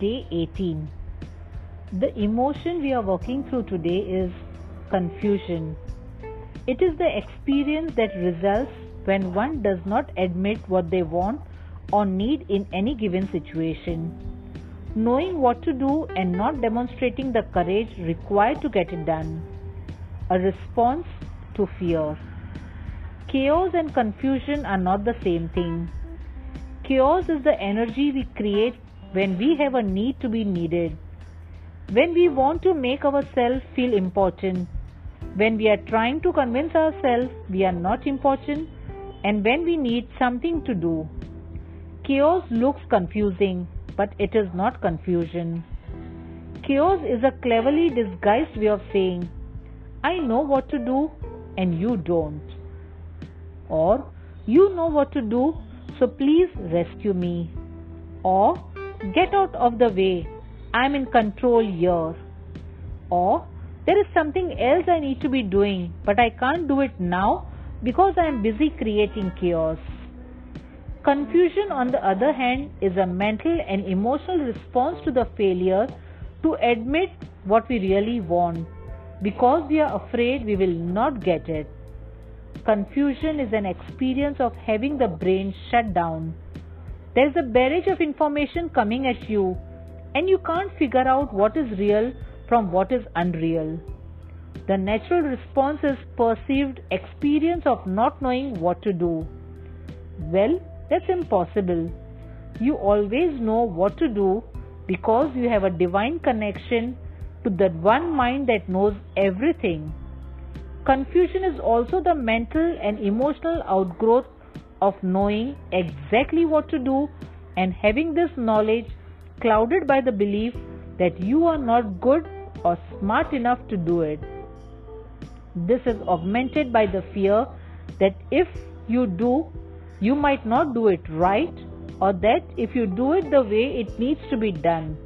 Day 18. The emotion we are working through today is confusion. It is the experience that results when one does not admit what they want or need in any given situation. Knowing what to do and not demonstrating the courage required to get it done. A response to fear. Chaos and confusion are not the same thing. Chaos is the energy we create when we have a need to be needed. When we want to make ourselves feel important. When we are trying to convince ourselves we are not important and when we need something to do. Chaos looks confusing, but it is not confusion. Chaos is a cleverly disguised way of saying, I know what to do and you don't. Or, you know what to do, so please rescue me. Or, get out of the way, I'm in control here. Or, there is something else I need to be doing, but I can't do it now because I am busy creating chaos. Confusion, on the other hand, is a mental and emotional response to the failure to admit what we really want because we are afraid we will not get it. Confusion is an experience of having the brain shut down. There is a barrage of information coming at you, and you can't figure out what is real from what is unreal. The natural response is perceived experience of not knowing what to do. Well, that's impossible. You always know what to do because you have a divine connection to that one mind that knows everything. Confusion is also the mental and emotional outgrowth of knowing exactly what to do and having this knowledge clouded by the belief that you are not good or smart enough to do it. This is augmented by the fear that if you do, you might not do it right, or that if you do it the way it needs to be done,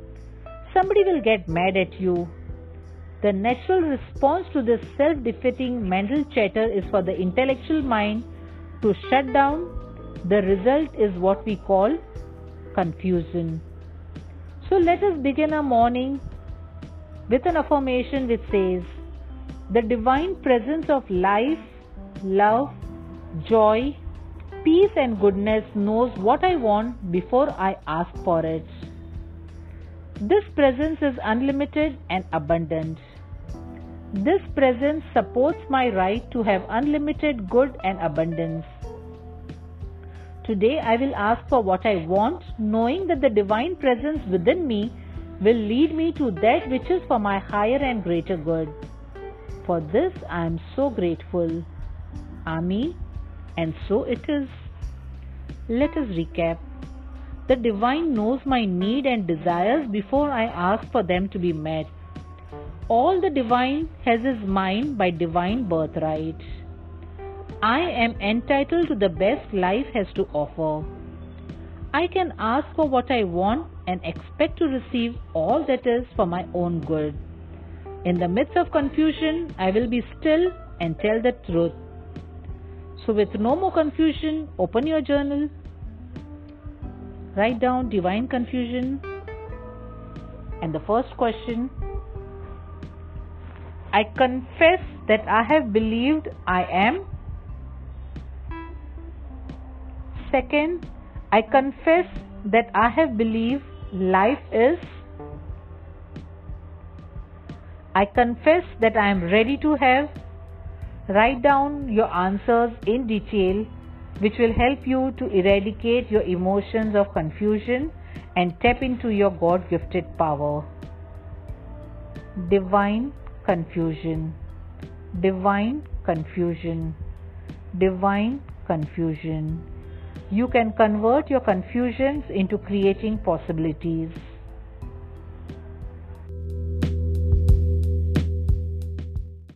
somebody will get mad at you. The natural response to this self defeating mental chatter is for the intellectual mind to shut down. The result is what we call confusion. So let us begin our morning with an affirmation which says, The divine presence of life, love, joy, peace, and goodness knows what I want before I ask for it. This presence is unlimited and abundant. This presence supports my right to have unlimited good and abundance. Today I will ask for what I want, knowing that the divine presence within me will lead me to that which is for my higher and greater good. For this I am so grateful. Amen. And so it is. Let us recap. The divine knows my need and desires before I ask for them to be met. All the divine has is mine by divine birthright. I am entitled to the best life has to offer. I can ask for what I want and expect to receive all that is for my own good. In the midst of confusion, I will be still and tell the truth. So, with no more confusion, open your journal Write down divine confusion. And the first question I confess that I have believed I am. Second, I confess that I have believed life is. I confess that I am ready to have. Write down your answers in detail which will help you to eradicate your emotions of confusion and tap into your God gifted power. Divine confusion, divine confusion, divine confusion. You can convert your confusions into creating possibilities.